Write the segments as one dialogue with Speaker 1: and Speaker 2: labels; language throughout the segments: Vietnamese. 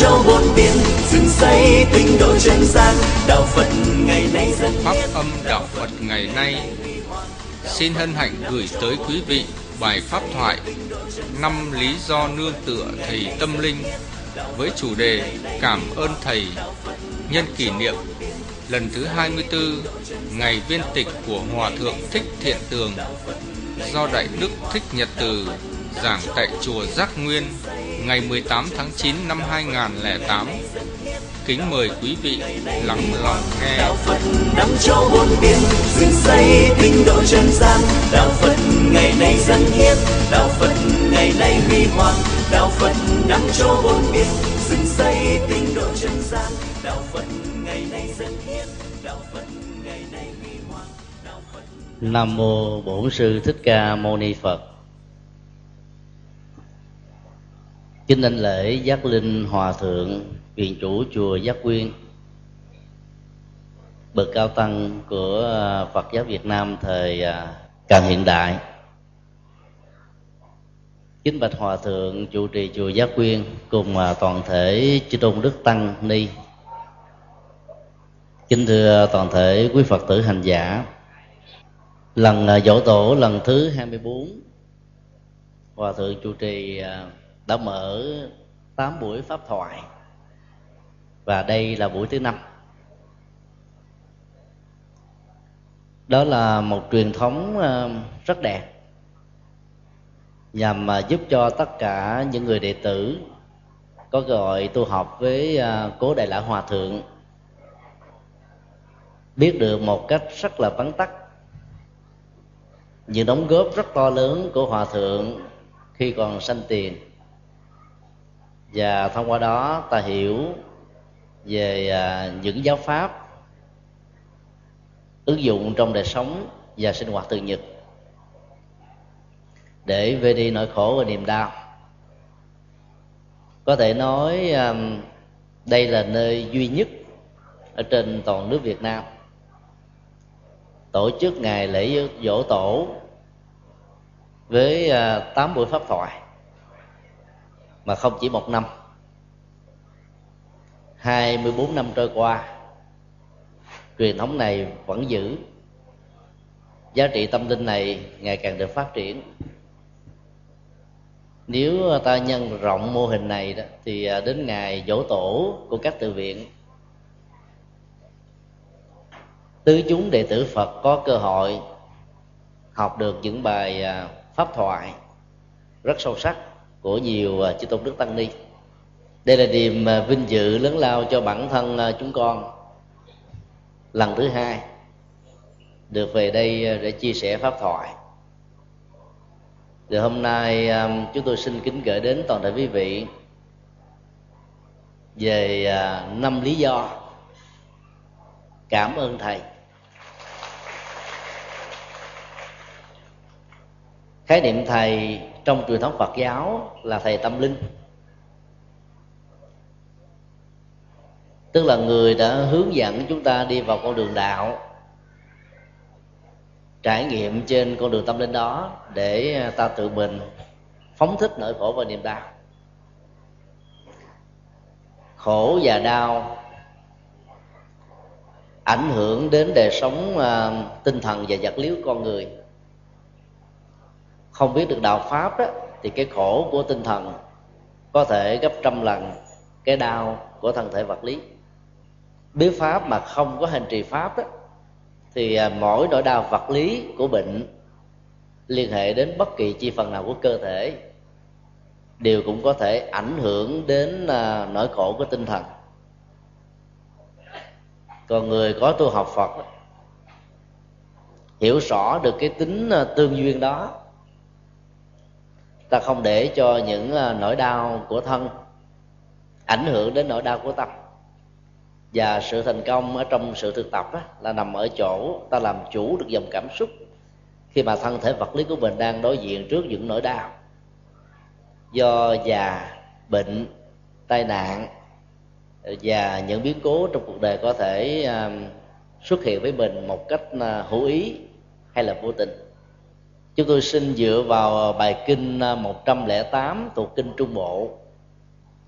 Speaker 1: châu bốn biển dựng xây tinh độ chân gian. Đạo phật ngày nay dân
Speaker 2: pháp âm đạo phật ngày nay. Xin hân hạnh gửi tới quý vị bài pháp thoại năm lý do nương tựa thầy tâm linh với chủ đề cảm ơn thầy nhân kỷ niệm. Lần thứ 24 ngày viên tịch của Hòa Thượng Thích Thiện Tường do Đại Đức Thích Nhật Từ giảng tại chùa Giác Nguyên ngày 18 tháng 9 năm 2008. Kính mời quý vị lắng lòng nghe.
Speaker 1: Đạo Phật năm châu bốn biển dựng xây tinh độ chân gian. Đạo Phật ngày nay dân hiến, đạo Phật ngày nay huy hoàng. Đạo Phật năm châu bốn biển dựng xây tinh độ chân gian. Đạo Phật ngày nay dân hiến, đạo Phật ngày nay huy hoàng. Đạo Phật
Speaker 3: Nam mô Bổn sư Thích Ca Mâu Ni Phật. Kính anh lễ giác linh hòa thượng viện chủ chùa Giác Quyên bậc cao tăng của à, Phật giáo Việt Nam thời à, càng hiện đại. Kính bạch hòa thượng chủ trì chùa Giác Quyên cùng à, toàn thể chư tôn đức tăng ni. Kính thưa toàn thể quý Phật tử hành giả, lần dỗ tổ lần thứ 24 hòa thượng chủ trì đã mở 8 buổi pháp thoại. Và đây là buổi thứ năm. Đó là một truyền thống ờ, rất đẹp, nhằm ờ, giúp cho tất cả những người đệ tử có gọi tu học với ờ, cố đại lão hòa thượng biết được một cách rất là vắn tắt. Những đóng góp rất to lớn của hòa thượng khi còn sanh tiền và thông qua đó ta hiểu về à, những giáo pháp ứng dụng trong đời sống và sinh hoạt thường nhật. Để về đi nỗi khổ và niềm đau. Có thể nói à, đây là nơi duy nhất ở trên toàn nước Việt Nam. Tổ chức ngày lễ dỗ tổ với à, tám buổi pháp thoại mà không chỉ một năm. 24 năm trôi qua, truyền thống này vẫn giữ. Giá trị tâm linh này ngày càng được phát triển. Nếu ta nhân rộng mô hình này đó, thì à, đến ngày dỗ tổ của các tự viện, tứ chúng đệ tử phật có cơ hội học được những bài à, pháp thoại rất sâu sắc của nhiều à, chư tôn đức tăng ni. Đây là niềm à, vinh dự lớn lao cho bản thân à, chúng con. Lần thứ hai được về đây để chia sẻ pháp thoại. Thì hôm nay chúng tôi xin kính gửi đến toàn thể quý vị về năm lý do cảm ơn thầy. Khái niệm thầy trong truyền thống phật giáo là thầy tâm linh. Tức là người đã hướng dẫn chúng ta đi vào con đường đạo, trải nghiệm trên con đường tâm linh đó để ta tự mình phóng thích nỗi khổ và niềm đau. Khổ và đau ảnh hưởng đến đời sống à, tinh thần và vật lý của con người không biết được đạo pháp đó, thì cái khổ của tinh thần có thể gấp trăm lần cái đau của thân thể vật lý. Biết pháp mà không có hành trì pháp đó, thì à, mỗi nỗi đau vật lý của bệnh liên hệ đến bất kỳ chi phần nào của cơ thể, đều cũng có thể ảnh hưởng đến à, nỗi khổ của tinh thần. Còn người có tu học phật, hiểu rõ được cái tính à, tương duyên đó ta không để cho những à, nỗi đau của thân ảnh hưởng đến nỗi đau của tâm. Và sự thành công ở trong sự thực tập đó, là nằm ở chỗ ta làm chủ được dòng cảm xúc khi mà thân thể vật lý của mình đang đối diện trước những nỗi đau. Do già bệnh tai nạn và những biến cố trong cuộc đời có thể à, xuất hiện với mình một cách à, hữu ý hay là vô tình chúng tôi xin dựa vào ờ, bài kinh ờ, 108 thuộc kinh Trung Bộ.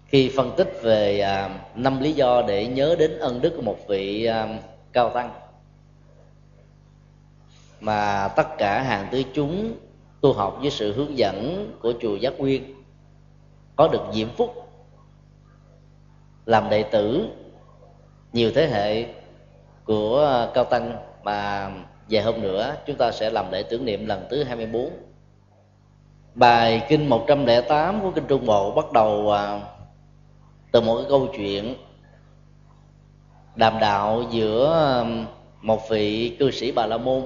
Speaker 3: Khi phân tích về ờ, năm lý do để nhớ đến ân đức của một vị cao tăng. Mà tất cả hàng tứ chúng tu học với sự hướng dẫn của chùa Giác Nguyên có được diễm phúc, làm đệ tử nhiều thế hệ của cao tăng mà vài hôm nữa, chúng ta sẽ làm lễ tưởng niệm lần thứ 24 bài kinh 108 của kinh Trung Bộ bắt đầu à, từ một cái câu chuyện đàm đạo giữa một vị cư sĩ Bà La Môn.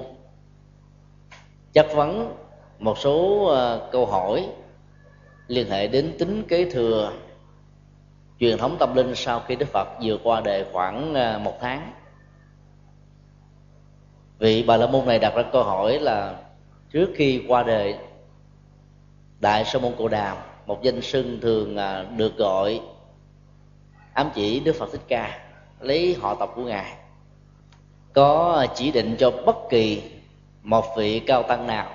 Speaker 3: Chất vấn một số à, câu hỏi liên hệ đến tính kế thừa truyền thống tâm linh sau khi Đức Phật vừa qua đời khoảng à, một tháng vị bà la môn này đặt ra câu hỏi là trước khi qua đời, đại sa môn cồ đàm, một danh sưng thường à, được gọi ám chỉ đức phật thích ca, lấy họ tộc của ngài, có chỉ định cho bất kỳ một vị cao tăng nào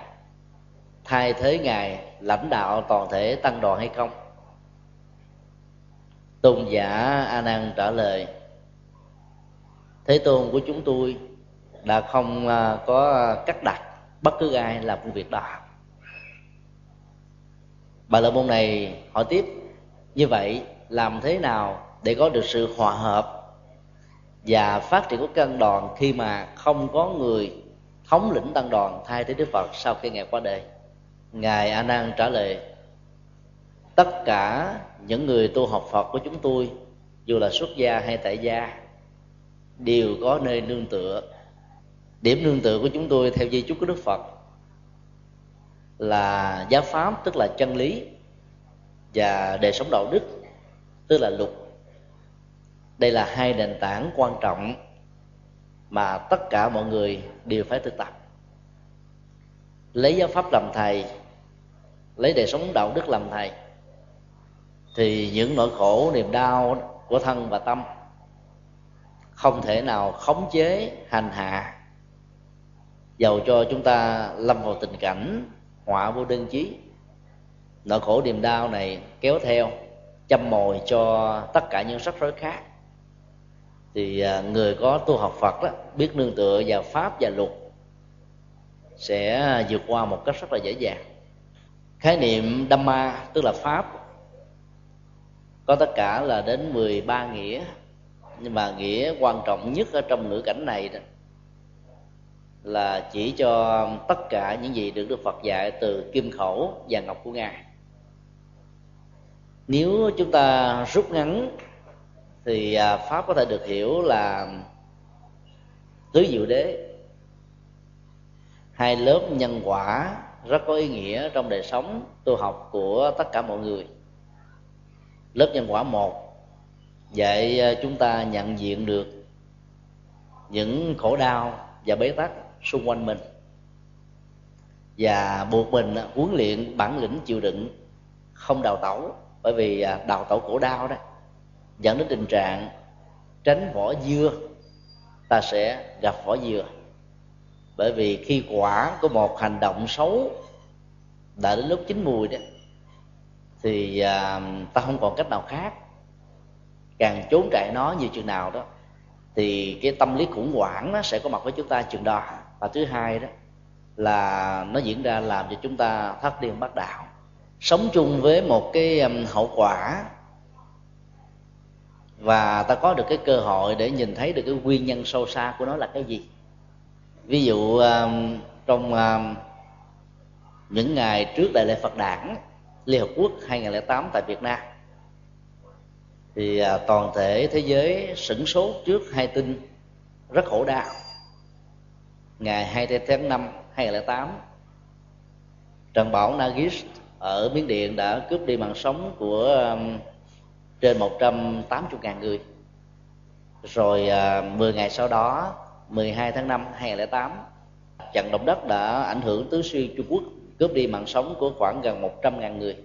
Speaker 3: thay thế ngài lãnh đạo toàn thể tăng đoàn hay không. Tôn giả a nan trả lời, thế tôn của chúng tôi đã không à, có cắt đặt bất cứ ai làm công việc đó. Bà lợi môn này hỏi tiếp, như vậy làm thế nào để có được sự hòa hợp và phát triển của căn đoàn khi mà không có người thống lĩnh tăng đoàn thay thế đức phật sau khi ngài qua đời? Ngài a nan trả lời, tất cả những người tu học phật của chúng tôi, dù là xuất gia hay tại gia, đều có nơi nương tựa điểm nương tựa của chúng tôi theo di chúc của đức phật là giáo pháp, tức là chân lý và đời sống đạo đức, tức là luật. Đây là hai nền tảng quan trọng mà tất cả mọi người đều phải thực tập. Lấy giáo pháp làm thầy, lấy đời sống đạo đức làm thầy, thì những nỗi khổ, niềm đau của thân và tâm không thể nào khống chế, hành hạ dầu cho chúng ta lâm vào tình cảnh họa vô đơn chí. Nỗi khổ niềm đau này kéo theo, châm mồi cho tất cả những rắc rối khác. Thì à, người có tu học Phật đó, biết nương tựa vào pháp và luật, sẽ vượt qua một cách rất là dễ dàng. Khái niệm Dhamma tức là pháp, có tất cả là đến 13 nghĩa. Nhưng mà nghĩa quan trọng nhất ở trong ngữ cảnh này đó là chỉ cho tất cả những gì được Đức Phật dạy từ kim khẩu và ngọc của ngài. Nếu chúng ta rút ngắn, thì à, pháp có thể được hiểu là tứ diệu đế. Hai lớp nhân quả rất có ý nghĩa trong đời sống tu học của tất cả mọi người. Lớp nhân quả một, dạy à, chúng ta nhận diện được những khổ đau và bế tắc xung quanh mình. Và buộc mình à, huấn luyện bản lĩnh chịu đựng không đào tẩu, bởi vì à, đào tẩu cổ đau đó, dẫn đến tình trạng tránh vỏ dưa ta sẽ gặp vỏ dừa. Bởi vì khi quả của một hành động xấu đã đến lúc chín mùi đó, thì à, ta không còn cách nào khác. Càng trốn chạy nó nhiều chừng nào đó, thì cái tâm lý khủng hoảng nó sẽ có mặt với chúng ta chừng đó và thứ hai đó là nó diễn ra làm cho chúng ta thất điên bắt đạo. Sống chung với một cái um, hậu quả. Và ta có được cái cơ hội để nhìn thấy được cái nguyên nhân sâu xa của nó là cái gì. Ví dụ um, trong um, những ngày trước đại lễ Phật đản, Liên Hợp Quốc 2008 tại Việt Nam, thì à, toàn thể thế giới sửng sốt trước hai tin rất khổ đau ngày 2 tháng 5 2008 trận bão Nagis ở Miến Điện đã cướp đi mạng sống của um, trên 180.000 người. Rồi à, 10 ngày sau đó 12 tháng 5 2008 trận động đất đã ảnh hưởng tứ xuyên Trung Quốc, cướp đi mạng sống của khoảng gần 100.000 người.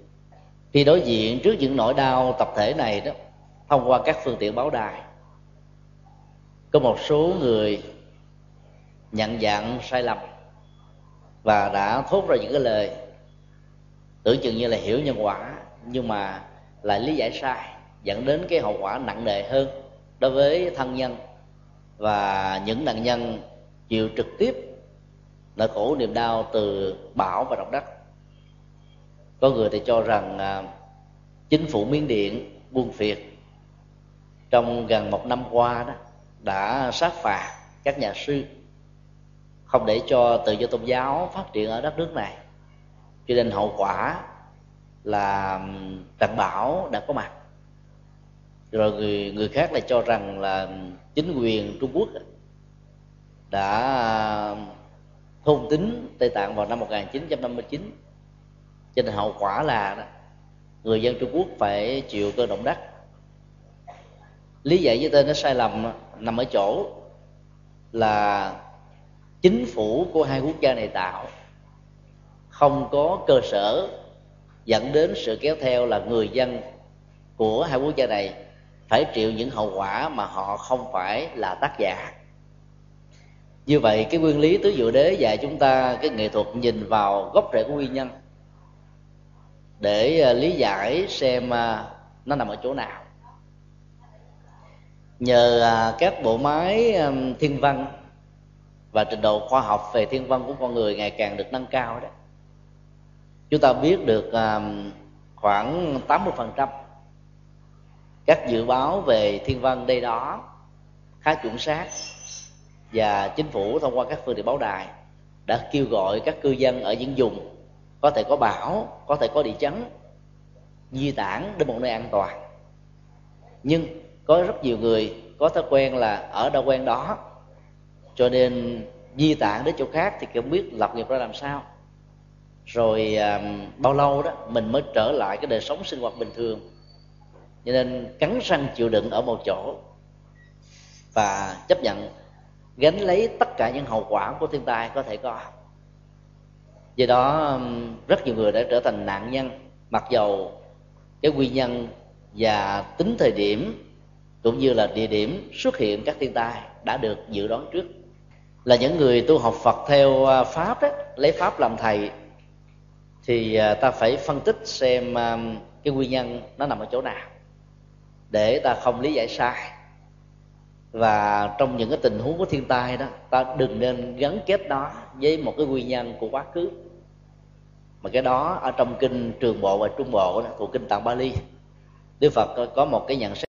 Speaker 3: Khi đối diện trước những nỗi đau tập thể này đó, thông qua các phương tiện báo đài, có một số người nhận dạng sai lầm và đã thốt ra những cái lời tưởng chừng như là hiểu nhân quả nhưng mà lại lý giải sai dẫn đến cái hậu quả nặng nề hơn đối với thân nhân. Và những nạn nhân chịu trực tiếp nỗi khổ niềm đau từ bão và động đất. Có người thì cho rằng à, chính phủ miến điện buôn phiệt. Trong gần một năm qua đó đã sát phạt các nhà sư không để cho tự do tôn giáo phát triển ở đất nước này. Cho nên hậu quả là đảm bảo đã có mặt. Rồi người người khác lại cho rằng là chính quyền Trung Quốc đã thôn tính Tây Tạng vào năm 1959 cho nên hậu quả là người dân Trung Quốc phải chịu cơn động đất. Lý giải với tên nó sai lầm nằm ở chỗ là chính phủ của hai quốc gia này tạo, không có cơ sở dẫn đến sự kéo theo là người dân của hai quốc gia này phải chịu những hậu quả mà họ không phải là tác giả. Như vậy, cái nguyên lý tứ diệu đế dạy chúng ta cái nghệ thuật nhìn vào gốc rễ của nguyên nhân để à, lý giải xem à, nó nằm ở chỗ nào. Nhờ à, các bộ máy thiên văn và trình độ khoa học về thiên văn của con người ngày càng được nâng cao đó. Chúng ta biết được à, khoảng 80% các dự báo về thiên văn đây đó khá chuẩn xác. Và chính phủ thông qua các phương tiện báo đài đã kêu gọi các cư dân ở những vùng có thể có bão, có thể có địa chấn, di tản đến một nơi an toàn. Nhưng có rất nhiều người có thói quen là ở đâu quen đó cho nên di tản đến chỗ khác thì không biết lập nghiệp ra làm sao. Rồi à, bao lâu đó mình mới trở lại cái đời sống sinh hoạt bình thường. Cho nên cắn răng chịu đựng ở một chỗ và chấp nhận gánh lấy tất cả những hậu quả của thiên tai có thể có. Do đó rất nhiều người đã trở thành nạn nhân mặc dầu cái nguyên nhân và tính thời điểm cũng như là địa điểm xuất hiện các thiên tai đã được dự đoán trước là những người tu học Phật theo à, pháp đó, lấy pháp làm thầy thì à, ta phải phân tích xem à, cái nguyên nhân nó nằm ở chỗ nào để ta không lý giải sai. Và trong những cái tình huống của thiên tai đó ta đừng nên gắn kết đó với một cái nguyên nhân của quá khứ. Mà cái đó ở trong kinh trường bộ và trung bộ đó, thuộc kinh tạng bali đức phật có một cái nhận xét